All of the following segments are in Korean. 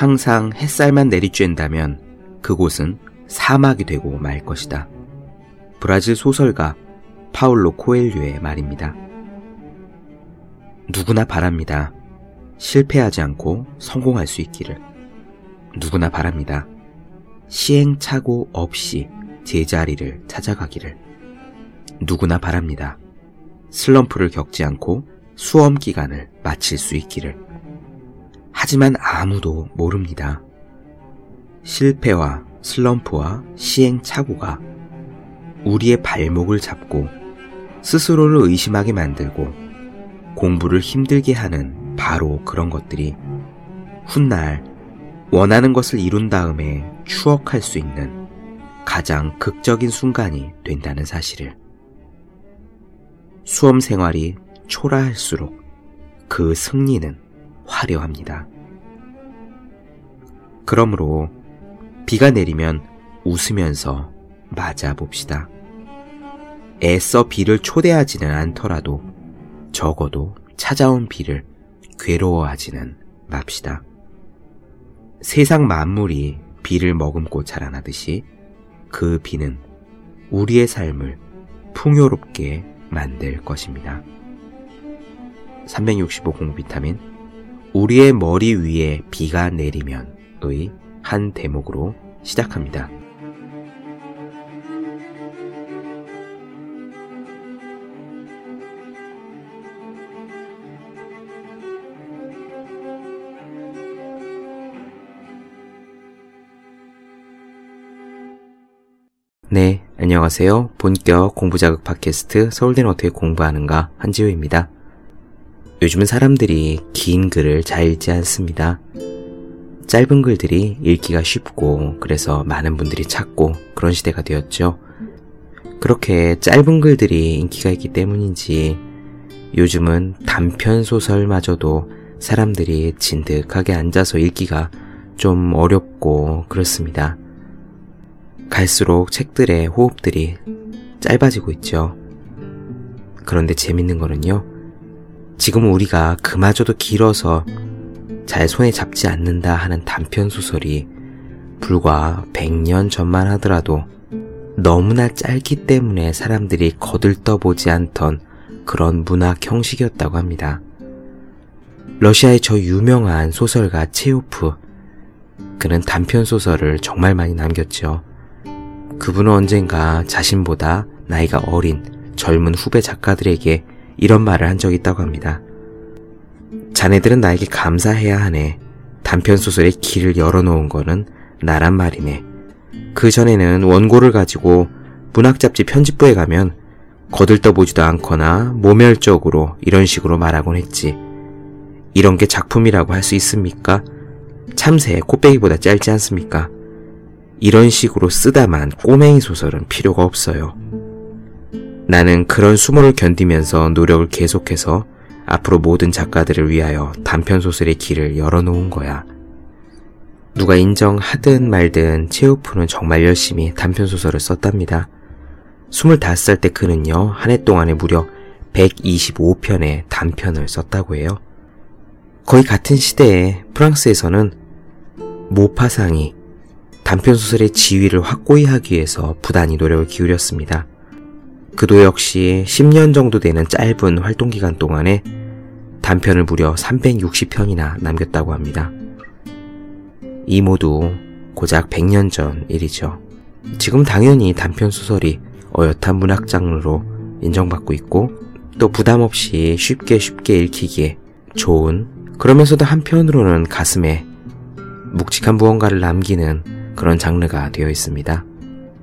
항상 햇살만 내리쬐다면 그곳은 사막이 되고 말 것이다. 브라질 소설가 파울로 코엘류의 말입니다. 누구나 바랍니다. 실패하지 않고 성공할 수 있기를. 누구나 바랍니다. 시행착오 없이 제자리를 찾아가기를. 누구나 바랍니다. 슬럼프를 겪지 않고 수험 기간을 마칠 수 있기를. 하지만 아무도 모릅니다. 실패와 슬럼프와 시행착오가 우리의 발목을 잡고 스스로를 의심하게 만들고 공부를 힘들게 하는 바로 그런 것들이 훗날 원하는 것을 이룬 다음에 추억할 수 있는 가장 극적인 순간이 된다는 사실을 수험 생활이 초라할수록 그 승리는 화려합니다. 그러므로 비가 내리면 웃으면서 맞아 봅시다. 애써 비를 초대하지는 않더라도 적어도 찾아온 비를 괴로워하지는 맙시다. 세상 만물이 비를 머금고 자라나듯이 그 비는 우리의 삶을 풍요롭게 만들 것입니다. 365 공비타민 우리의 머리 위에 비가 내리면의 한 대목으로 시작합니다. 네, 안녕하세요. 본격 공부자극 팟캐스트 서울대는 어떻게 공부하는가 한지우입니다. 요즘은 사람들이 긴 글을 잘 읽지 않습니다. 짧은 글들이 읽기가 쉽고 그래서 많은 분들이 찾고 그런 시대가 되었죠. 그렇게 짧은 글들이 인기가 있기 때문인지 요즘은 단편 소설마저도 사람들이 진득하게 앉아서 읽기가 좀 어렵고 그렇습니다. 갈수록 책들의 호흡들이 짧아지고 있죠. 그런데 재밌는 거는요. 지금 우리가 그마저도 길어서 잘 손에 잡지 않는다 하는 단편 소설이 불과 100년 전만 하더라도 너무나 짧기 때문에 사람들이 거들떠보지 않던 그런 문학 형식이었다고 합니다. 러시아의 저 유명한 소설가 체오프. 그는 단편 소설을 정말 많이 남겼죠. 그분은 언젠가 자신보다 나이가 어린 젊은 후배 작가들에게 이런 말을 한 적이 있다고 합니다. 자네들은 나에게 감사해야 하네. 단편소설의 길을 열어놓은 거는 나란 말이네. 그 전에는 원고를 가지고 문학잡지 편집부에 가면 거들떠보지도 않거나 모멸적으로 이런 식으로 말하곤 했지. 이런 게 작품이라고 할 수 있습니까? 참새 코빼기보다 짧지 않습니까? 이런 식으로 쓰다만 꼬맹이 소설은 필요가 없어요. 나는 그런 수모를 견디면서 노력을 계속해서 앞으로 모든 작가들을 위하여 단편소설의 길을 열어놓은 거야. 누가 인정하든 말든 체오프는 정말 열심히 단편소설을 썼답니다. 25살 때 그는요, 한 해 동안에 무려 125편의 단편을 썼다고 해요. 거의 같은 시대에 프랑스에서는 모파상이 단편소설의 지위를 확고히 하기 위해서 부단히 노력을 기울였습니다. 그도 역시 10년 정도 되는 짧은 활동 기간 동안에 단편을 무려 360편이나 남겼다고 합니다. 이 모두 고작 100년 전 일이죠. 지금 당연히 단편 소설이 어엿한 문학 장르로 인정받고 있고 또 부담 없이 쉽게 쉽게 읽히기에 좋은 그러면서도 한편으로는 가슴에 묵직한 무언가를 남기는 그런 장르가 되어 있습니다.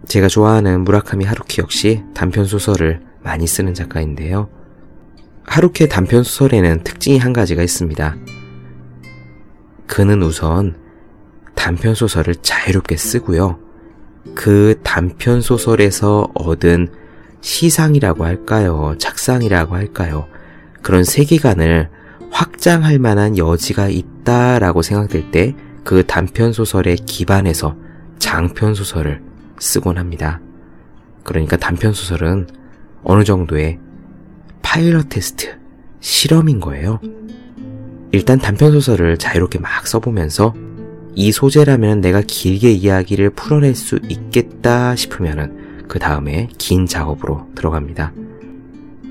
제가 좋아하는 무라카미 하루키 역시 단편 소설을 많이 쓰는 작가인데요. 하루키의 단편 소설에는 특징이 한 가지가 있습니다. 그는 우선 단편 소설을 자유롭게 쓰고요. 그 단편 소설에서 얻은 시상이라고 할까요? 작상이라고 할까요? 그런 세계관을 확장할 만한 여지가 있다라고 생각될 때 그 단편 소설에 기반해서 장편 소설을 쓰곤 합니다. 그러니까 단편소설은 어느 정도의 파일럿 테스트, 실험인 거예요. 일단 단편소설을 자유롭게 막 써보면서 이 소재라면 내가 길게 이야기를 풀어낼 수 있겠다 싶으면은 그 다음에 긴 작업으로 들어갑니다.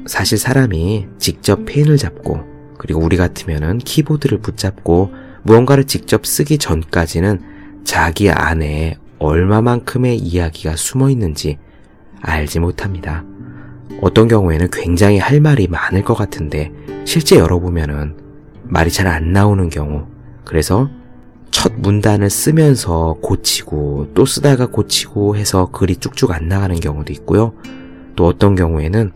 사실 사람이 직접 펜을 잡고 그리고 우리 같으면은 키보드를 붙잡고 무언가를 직접 쓰기 전까지는 자기 안에 얼마만큼의 이야기가 숨어 있는지 알지 못합니다. 어떤 경우에는 굉장히 할 말이 많을 것 같은데 실제 열어보면은 말이 잘 안 나오는 경우 그래서 첫 문단을 쓰면서 고치고 또 쓰다가 고치고 해서 글이 쭉쭉 안 나가는 경우도 있고요. 또 어떤 경우에는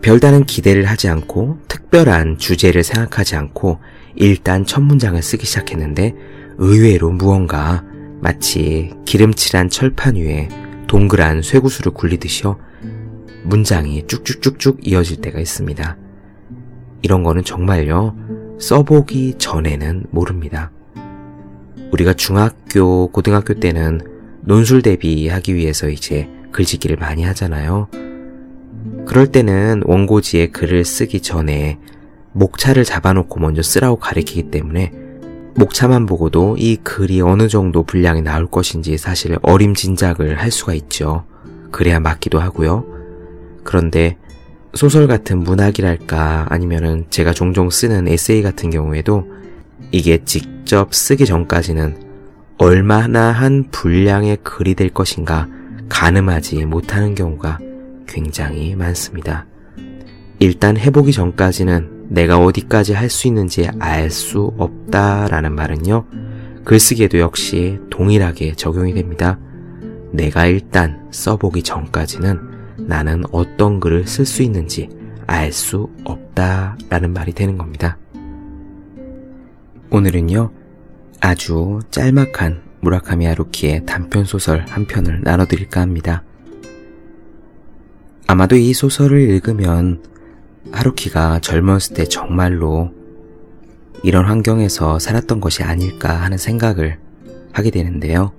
별다른 기대를 하지 않고 특별한 주제를 생각하지 않고 일단 첫 문장을 쓰기 시작했는데 의외로 무언가 마치 기름칠한 철판 위에 동그란 쇠구슬을 굴리듯이요. 문장이 쭉쭉쭉쭉 이어질 때가 있습니다. 이런 거는 정말요, 써보기 전에는 모릅니다. 우리가 중학교, 고등학교 때는 논술 대비하기 위해서 이제 글짓기를 많이 하잖아요. 그럴 때는 원고지에 글을 쓰기 전에 목차를 잡아놓고 먼저 쓰라고 가리키기 때문에 목차만 보고도 이 글이 어느 정도 분량이 나올 것인지 사실 어림짐작을 할 수가 있죠. 그래야 맞기도 하고요. 그런데 소설 같은 문학이랄까 아니면은 제가 종종 쓰는 에세이 같은 경우에도 이게 직접 쓰기 전까지는 얼마나 한 분량의 글이 될 것인가 가늠하지 못하는 경우가 굉장히 많습니다. 일단 해보기 전까지는 내가 어디까지 할 수 있는지 알 수 없다라는 말은요, 글쓰기에도 역시 동일하게 적용이 됩니다. 내가 일단 써보기 전까지는 나는 어떤 글을 쓸 수 있는지 알 수 없다라는 말이 되는 겁니다. 오늘은요, 아주 짤막한 무라카미 하루키의 단편 소설 한 편을 나눠드릴까 합니다. 아마도 이 소설을 읽으면 하루키가 젊었을 때 정말로 이런 환경에서 살았던 것이 아닐까 하는 생각을 하게 되는데요.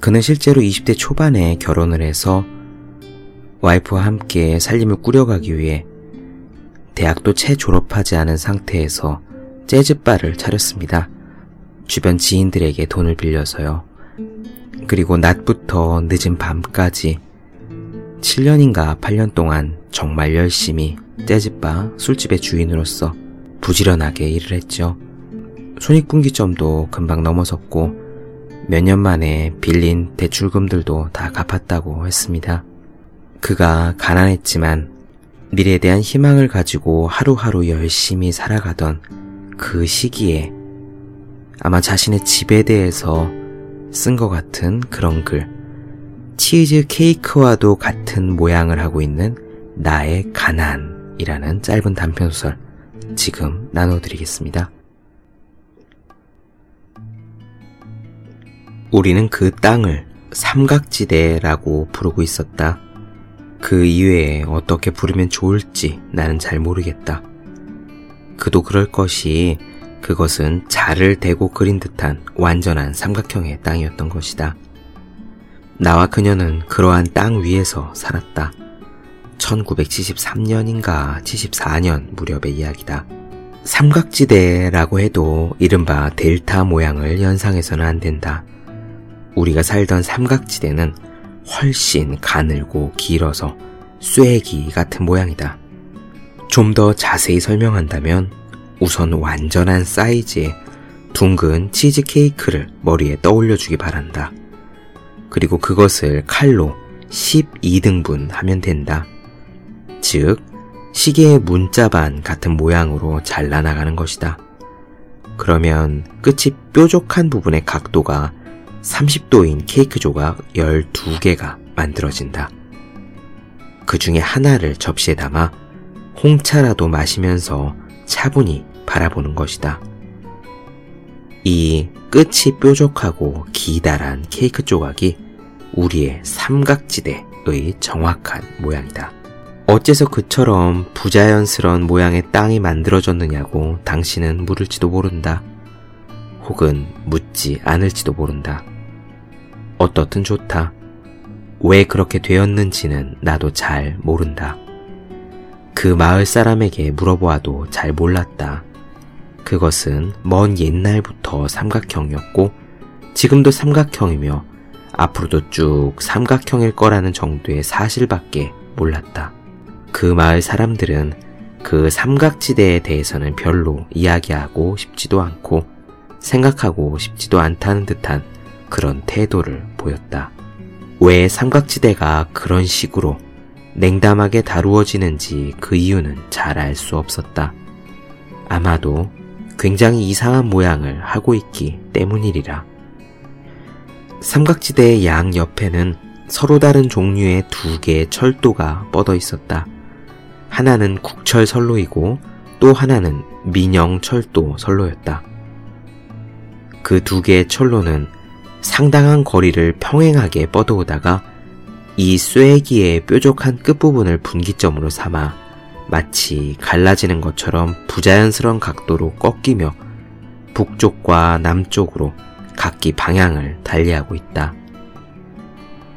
그는 실제로 20대 초반에 결혼을 해서 와이프와 함께 살림을 꾸려가기 위해 대학도 채 졸업하지 않은 상태에서 재즈바를 차렸습니다. 주변 지인들에게 돈을 빌려서요. 그리고 낮부터 늦은 밤까지 7년인가 8년 동안 정말 열심히 재즈바 술집의 주인으로서 부지런하게 일을 했죠. 손익분기점도 금방 넘어섰고 몇 년 만에 빌린 대출금들도 다 갚았다고 했습니다. 그가 가난했지만 미래에 대한 희망을 가지고 하루하루 열심히 살아가던 그 시기에 아마 자신의 집에 대해서 쓴 것 같은 그런 글. 치즈 케이크와도 같은 모양을 하고 있는 나의 가난이라는 짧은 단편소설 지금 나눠드리겠습니다. 우리는 그 땅을 삼각지대라고 부르고 있었다. 그 이외에 어떻게 부르면 좋을지 나는 잘 모르겠다. 그도 그럴 것이 그것은 자를 대고 그린 듯한 완전한 삼각형의 땅이었던 것이다. 나와 그녀는 그러한 땅 위에서 살았다. 1973년인가 74년 무렵의 이야기다. 삼각지대라고 해도 이른바 델타 모양을 연상해서는 안 된다. 우리가 살던 삼각지대는 훨씬 가늘고 길어서 쇠기 같은 모양이다. 좀 더 자세히 설명한다면 우선 완전한 사이즈의 둥근 치즈 케이크를 머리에 떠올려 주기 바란다. 그리고 그것을 칼로 12등분 하면 된다. 즉, 시계의 문자반 같은 모양으로 잘라나가는 것이다. 그러면 끝이 뾰족한 부분의 각도가 30도인 케이크 조각 12개가 만들어진다. 그 중에 하나를 접시에 담아 홍차라도 마시면서 차분히 바라보는 것이다. 이 끝이 뾰족하고 기다란 케이크 조각이 우리의 삼각지대의 정확한 모양이다. 어째서 그처럼 부자연스러운 모양의 땅이 만들어졌느냐고 당신은 물을지도 모른다. 혹은 묻지 않을지도 모른다. 어떻든 좋다. 왜 그렇게 되었는지는 나도 잘 모른다. 그 마을 사람에게 물어보아도 잘 몰랐다. 그것은 먼 옛날부터 삼각형이었고 지금도 삼각형이며 앞으로도 쭉 삼각형일 거라는 정도의 사실밖에 몰랐다. 그 마을 사람들은 그 삼각지대에 대해서는 별로 이야기하고 싶지도 않고 생각하고 싶지도 않다는 듯한 그런 태도를 보였다. 왜 삼각지대가 그런 식으로 냉담하게 다루어지는지 그 이유는 잘 알 수 없었다. 아마도 굉장히 이상한 모양을 하고 있기 때문이리라. 삼각지대의 양 옆에는 서로 다른 종류의 두 개의 철도가 뻗어 있었다. 하나는 국철 선로이고 또 하나는 민영 철도 선로였다. 그 두 개의 철로는 상당한 거리를 평행하게 뻗어오다가 이 쇠기의 뾰족한 끝부분을 분기점으로 삼아 마치 갈라지는 것처럼 부자연스러운 각도로 꺾이며 북쪽과 남쪽으로 각기 방향을 달리하고 있다.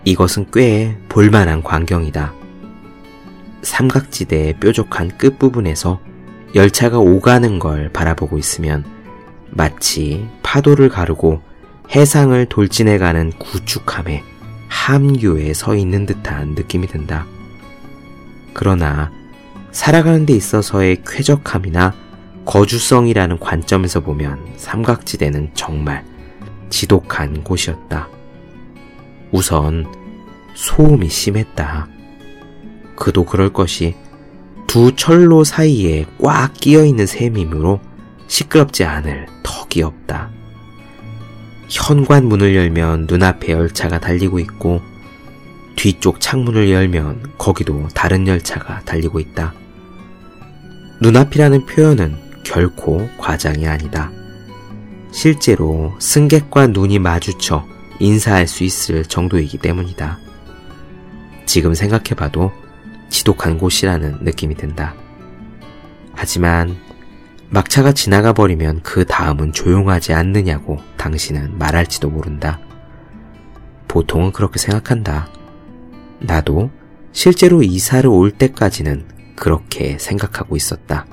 이것은 꽤 볼만한 광경이다. 삼각지대의 뾰족한 끝부분에서 열차가 오가는 걸 바라보고 있으면 마치 파도를 가르고 해상을 돌진해가는 구축함에 함교에 서 있는 듯한 느낌이 든다. 그러나 살아가는 데 있어서의 쾌적함이나 거주성이라는 관점에서 보면 삼각지대는 정말 지독한 곳이었다. 우선 소음이 심했다. 그도 그럴 것이 두 철로 사이에 꽉 끼어 있는 셈이므로 시끄럽지 않을 턱이 없다. 현관 문을 열면 눈앞에 열차가 달리고 있고 뒤쪽 창문을 열면 거기도 다른 열차가 달리고 있다. 눈앞이라는 표현은 결코 과장이 아니다. 실제로 승객과 눈이 마주쳐 인사할 수 있을 정도이기 때문이다. 지금 생각해봐도 지독한 곳이라는 느낌이 든다. 하지만 막차가 지나가 버리면 그 다음은 조용하지 않느냐고 당신은 말할지도 모른다. 보통은 그렇게 생각한다. 나도 실제로 이사를 올 때까지는 그렇게 생각하고 있었다.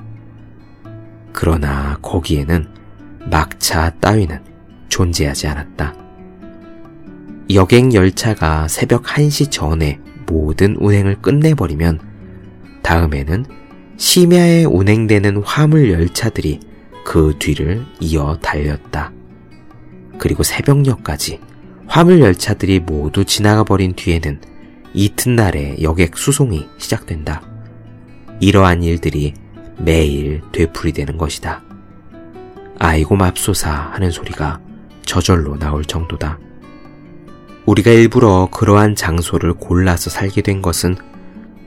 그러나 거기에는 막차 따위는 존재하지 않았다. 여객 열차가 새벽 1시 전에 모든 운행을 끝내버리면 다음에는 심야에 운행되는 화물 열차들이 그 뒤를 이어 달렸다. 그리고 새벽녘까지 화물 열차들이 모두 지나가 버린 뒤에는 이튿날에 여객 수송이 시작된다. 이러한 일들이 매일 되풀이되는 것이다. 아이고 맙소사 하는 소리가 저절로 나올 정도다. 우리가 일부러 그러한 장소를 골라서 살게 된 것은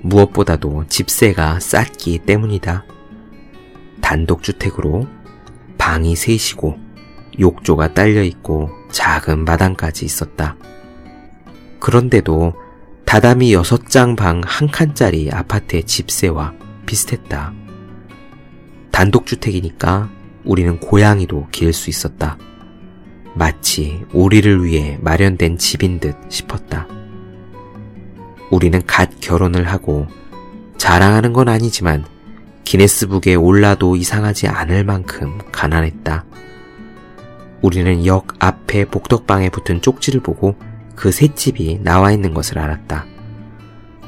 무엇보다도 집세가 쌌기 때문이다. 단독주택으로 방이 셋이고 욕조가 딸려 있고 작은 마당까지 있었다. 그런데도 다담이 여섯 장방 한 칸짜리 아파트의 집세와 비슷했다. 단독주택이니까 우리는 고양이도 기를 수 있었다. 마치 우리를 위해 마련된 집인 듯 싶었다. 우리는 갓 결혼을 하고 자랑하는 건 아니지만 기네스북에 올라도 이상하지 않을 만큼 가난했다. 우리는 역 앞에 복덕방에 붙은 쪽지를 보고 그 셋집이 나와 있는 것을 알았다.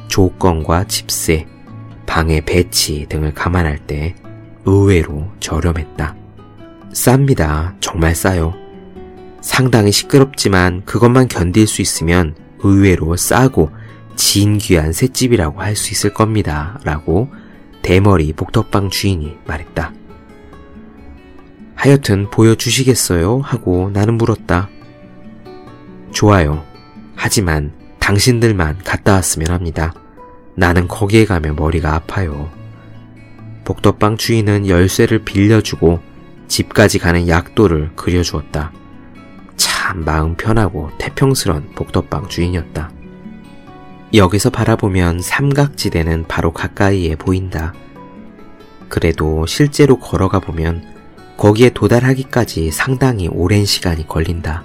조건과 집세, 방의 배치 등을 감안할 때 의외로 저렴했다. 쌉니다. 정말 싸요. 상당히 시끄럽지만 그것만 견딜 수 있으면 의외로 싸고 진귀한 셋집이라고 할 수 있을 겁니다. 라고 대머리 복덕방 주인이 말했다. 하여튼 보여주시겠어요? 하고 나는 물었다. 좋아요. 하지만 당신들만 갔다 왔으면 합니다. 나는 거기에 가면 머리가 아파요. 복덕방 주인은 열쇠를 빌려주고 집까지 가는 약도를 그려주었다. 참 마음 편하고 태평스런 복덕방 주인이었다. 여기서 바라보면 삼각지대는 바로 가까이에 보인다. 그래도 실제로 걸어가 보면 거기에 도달하기까지 상당히 오랜 시간이 걸린다.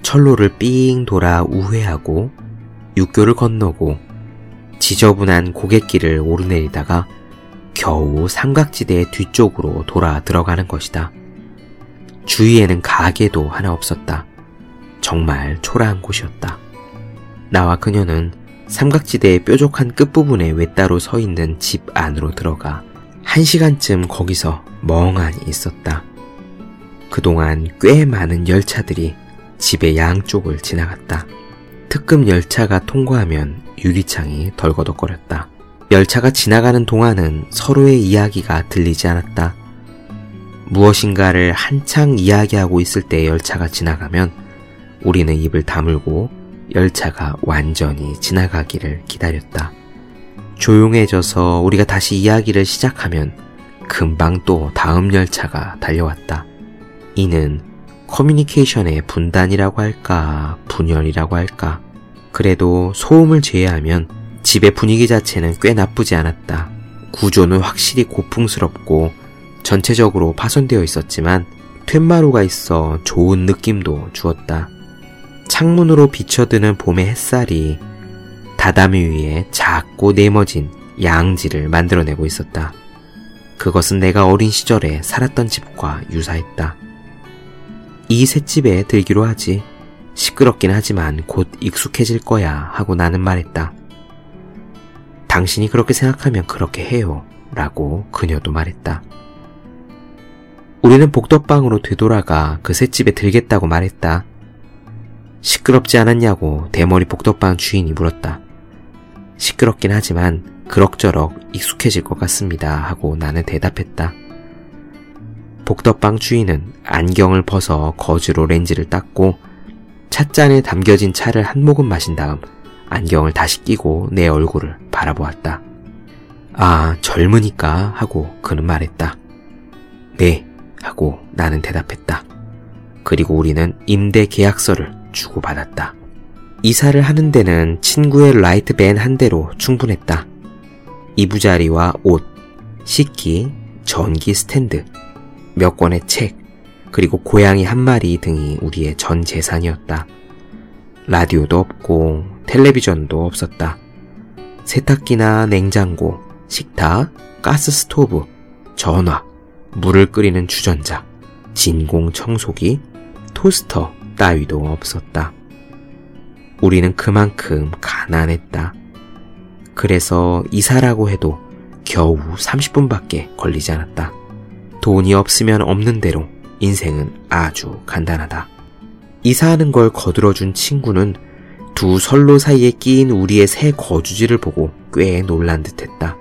철로를 삥 돌아 우회하고 육교를 건너고 지저분한 고갯길을 오르내리다가 겨우 삼각지대의 뒤쪽으로 돌아 들어가는 것이다. 주위에는 가게도 하나 없었다. 정말 초라한 곳이었다. 나와 그녀는 삼각지대의 뾰족한 끝부분에 외따로 서 있는 집 안으로 들어가 한 시간쯤 거기서 멍하니 있었다. 그동안 꽤 많은 열차들이 집의 양쪽을 지나갔다. 특급 열차가 통과하면 유리창이 덜거덕거렸다. 열차가 지나가는 동안은 서로의 이야기가 들리지 않았다. 무엇인가를 한창 이야기하고 있을 때 열차가 지나가면 우리는 입을 다물고 열차가 완전히 지나가기를 기다렸다. 조용해져서 우리가 다시 이야기를 시작하면 금방 또 다음 열차가 달려왔다. 이는 커뮤니케이션의 분단이라고 할까, 분열이라고 할까. 그래도 소음을 제외하면 집의 분위기 자체는 꽤 나쁘지 않았다. 구조는 확실히 고풍스럽고 전체적으로 파손되어 있었지만 툇마루가 있어 좋은 느낌도 주었다. 창문으로 비춰드는 봄의 햇살이 다다미 위에 작고 네머진 양지를 만들어내고 있었다. 그것은 내가 어린 시절에 살았던 집과 유사했다. 이 셋집에 들기로 하지. 시끄럽긴 하지만 곧 익숙해질 거야 하고 나는 말했다. 당신이 그렇게 생각하면 그렇게 해요. 라고 그녀도 말했다. 우리는 복덕방으로 되돌아가 그 셋집에 들겠다고 말했다. 시끄럽지 않았냐고 대머리 복덕방 주인이 물었다. 시끄럽긴 하지만 그럭저럭 익숙해질 것 같습니다 하고 나는 대답했다. 복덕방 주인은 안경을 벗어 거즈로 렌즈를 닦고 찻잔에 담겨진 차를 한 모금 마신 다음 안경을 다시 끼고 내 얼굴을 바라보았다. 아, 젊으니까 하고 그는 말했다. 네, 하고 나는 대답했다. 그리고 우리는 임대 계약서를 주고받았다. 이사를 하는 데는 친구의 light van 한 대로 충분했다. 이부자리와 옷, 식기, 전기 스탠드, 몇 권의 책, 그리고 고양이 한 마리 등이 우리의 전 재산이었다. 라디오도 없고 텔레비전도 없었다. 세탁기나 냉장고, 식탁, 가스 스토브, 전화, 물을 끓이는 주전자, 진공 청소기, 토스터 따위도 없었다. 우리는 그만큼 가난했다. 그래서 이사라고 해도 겨우 30분밖에 걸리지 않았다. 돈이 없으면 없는 대로 인생은 아주 간단하다. 이사하는 걸 거들어준 친구는 두 선로 사이에 끼인 우리의 새 거주지를 보고 꽤 놀란 듯 했다.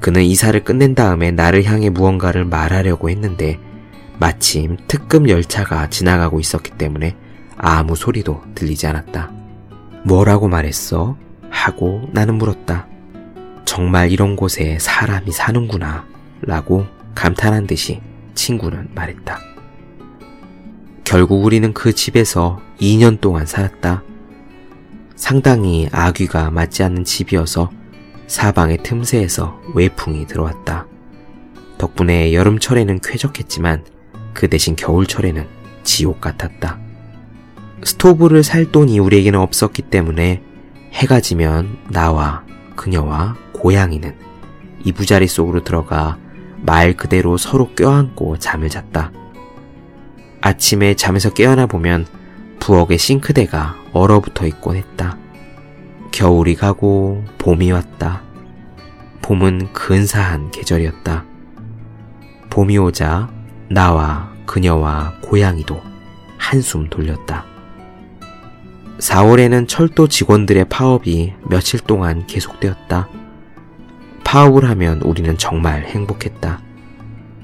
그는 이사를 끝낸 다음에 나를 향해 무언가를 말하려고 했는데 마침 특급 열차가 지나가고 있었기 때문에 아무 소리도 들리지 않았다. 뭐라고 말했어? 하고 나는 물었다. 정말 이런 곳에 사람이 사는구나. 라고 감탄한 듯이 친구는 말했다. 결국 우리는 그 집에서 2년 동안 살았다. 상당히 아귀가 맞지 않는 집이어서 사방의 틈새에서 외풍이 들어왔다. 덕분에 여름철에는 쾌적했지만 그 대신 겨울철에는 지옥 같았다. 스토브를 살 돈이 우리에게는 없었기 때문에 해가 지면 나와 그녀와 고양이는 이부자리 속으로 들어가 말 그대로 서로 껴안고 잠을 잤다. 아침에 잠에서 깨어나 보면 부엌의 싱크대가 얼어붙어 있곤 했다. 겨울이 가고 봄이 왔다. 봄은 근사한 계절이었다. 봄이 오자 나와 그녀와 고양이도 한숨 돌렸다. 4월에는 철도 직원들의 파업이 며칠 동안 계속되었다. 파업을 하면 우리는 정말 행복했다.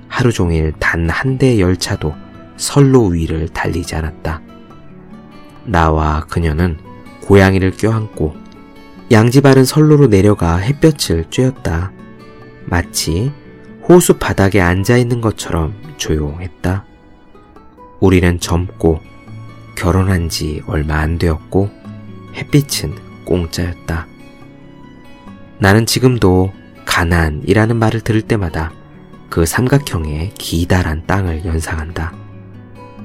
하루 종일 단 한대 열차도 선로 위를 달리지 않았다. 나와 그녀는 고양이를 껴안고 양지 바른 선로로 내려가 햇볕을 쬐었다. 마치 호수 바닥에 앉아 있는 것처럼 조용했다. 우리는 젊고 결혼한 지 얼마 안 되었고 햇빛은 공짜였다. 나는 지금도 가난이라는 말을 들을 때마다 그 삼각형의 기다란 땅을 연상한다.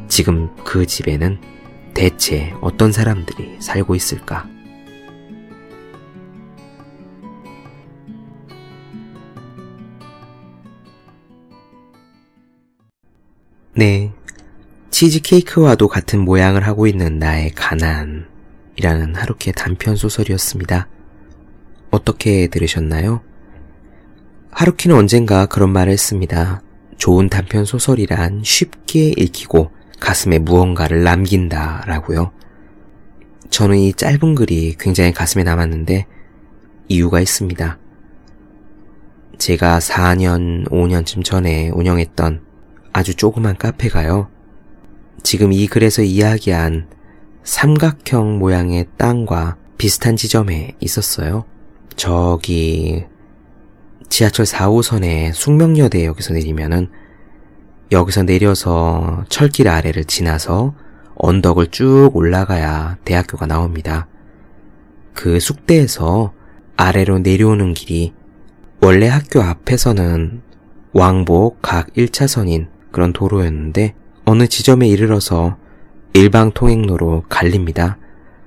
지금 그 집에는 대체 어떤 사람들이 살고 있을까? 네. 치즈케이크와도 같은 모양을 하고 있는 나의 가난이라는 하루키의 단편 소설이었습니다. 어떻게 들으셨나요? 하루키는 언젠가 그런 말을 했습니다. 좋은 단편 소설이란 쉽게 읽히고 가슴에 무언가를 남긴다 라고요. 저는 이 짧은 글이 굉장히 가슴에 남았는데 이유가 있습니다. 제가 4년, 5년쯤 전에 운영했던 아주 조그만 카페가요. 지금 이 글에서 이야기한 삼각형 모양의 땅과 비슷한 지점에 있었어요. 저기 지하철 4호선에 숙명여대역에서 내리면은 여기서 내려서 철길 아래를 지나서 언덕을 쭉 올라가야 대학교가 나옵니다. 그 숙대에서 아래로 내려오는 길이 원래 학교 앞에서는 왕복 각 1차선인 그런 도로였는데 어느 지점에 이르러서 일방 통행로로 갈립니다.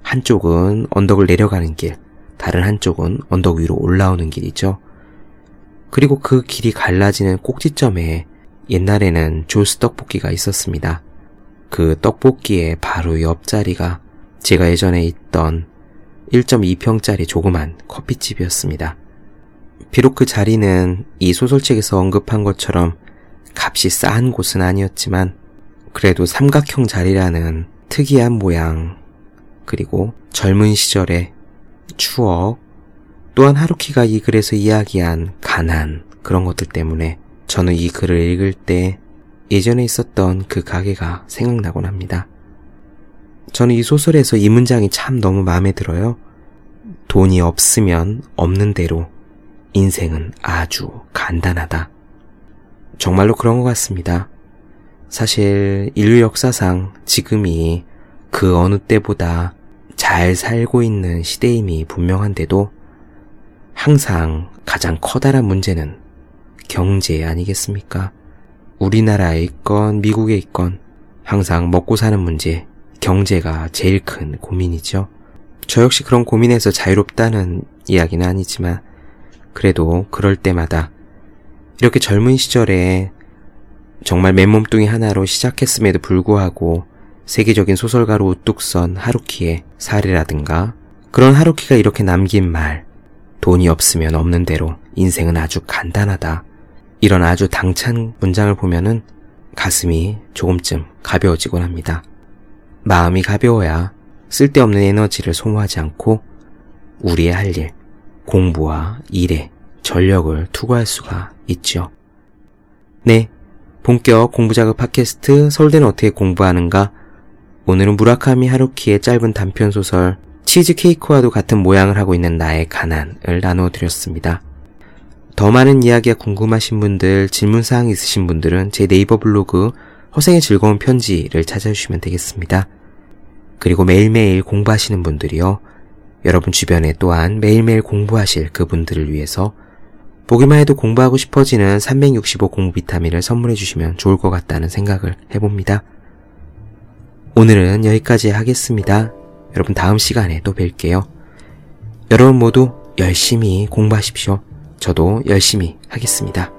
한쪽은 언덕을 내려가는 길, 다른 한쪽은 언덕 위로 올라오는 길이죠. 그리고 그 길이 갈라지는 꼭지점에 옛날에는 조스 떡볶이가 있었습니다. 그 떡볶이의 바로 옆자리가 제가 예전에 있던 1.2평짜리 조그만 커피집이었습니다. 비록 그 자리는 이 소설책에서 언급한 것처럼 값이 싼 곳은 아니었지만 그래도 삼각형 자리라는 특이한 모양 그리고 젊은 시절의 추억 또한 하루키가 이 글에서 이야기한 가난 그런 것들 때문에 저는 이 글을 읽을 때 예전에 있었던 그 가게가 생각나곤 합니다. 저는 이 소설에서 이 문장이 참 너무 마음에 들어요. 돈이 없으면 없는 대로 인생은 아주 간단하다. 정말로 그런 것 같습니다. 사실 인류 역사상 지금이 그 어느 때보다 잘 살고 있는 시대임이 분명한데도 항상 가장 커다란 문제는 경제 아니겠습니까? 우리나라에 있건 미국에 있건 항상 먹고 사는 문제, 경제가 제일 큰 고민이죠. 저 역시 그런 고민에서 자유롭다는 이야기는 아니지만 그래도 그럴 때마다 이렇게 젊은 시절에 정말 맨몸뚱이 하나로 시작했음에도 불구하고 세계적인 소설가로 우뚝 선 하루키의 사례라든가 그런 하루키가 이렇게 남긴 말 돈이 없으면 없는 대로 인생은 아주 간단하다. 이런 아주 당찬 문장을 보면은 가슴이 조금쯤 가벼워지곤 합니다. 마음이 가벼워야 쓸데없는 에너지를 소모하지 않고 우리의 할 일, 공부와 일에 전력을 투구할 수가 있죠. 네. 본격 공부작업 팟캐스트 서울대는 어떻게 공부하는가? 오늘은 무라카미 하루키의 짧은 단편 소설 치즈케이크와도 같은 모양을 하고 있는 나의 가난을 나누어 드렸습니다. 더 많은 이야기가 궁금하신 분들, 질문사항 있으신 분들은 제 네이버 블로그 허생의 즐거운 편지를 찾아주시면 되겠습니다. 그리고 매일매일 공부하시는 분들이요. 여러분 주변에 또한 매일매일 공부하실 그분들을 위해서 보기만 해도 공부하고 싶어지는 365 공부 비타민을 선물해 주시면 좋을 것 같다는 생각을 해봅니다. 오늘은 여기까지 하겠습니다. 여러분 다음 시간에 또 뵐게요. 여러분 모두 열심히 공부하십시오. 저도 열심히 하겠습니다.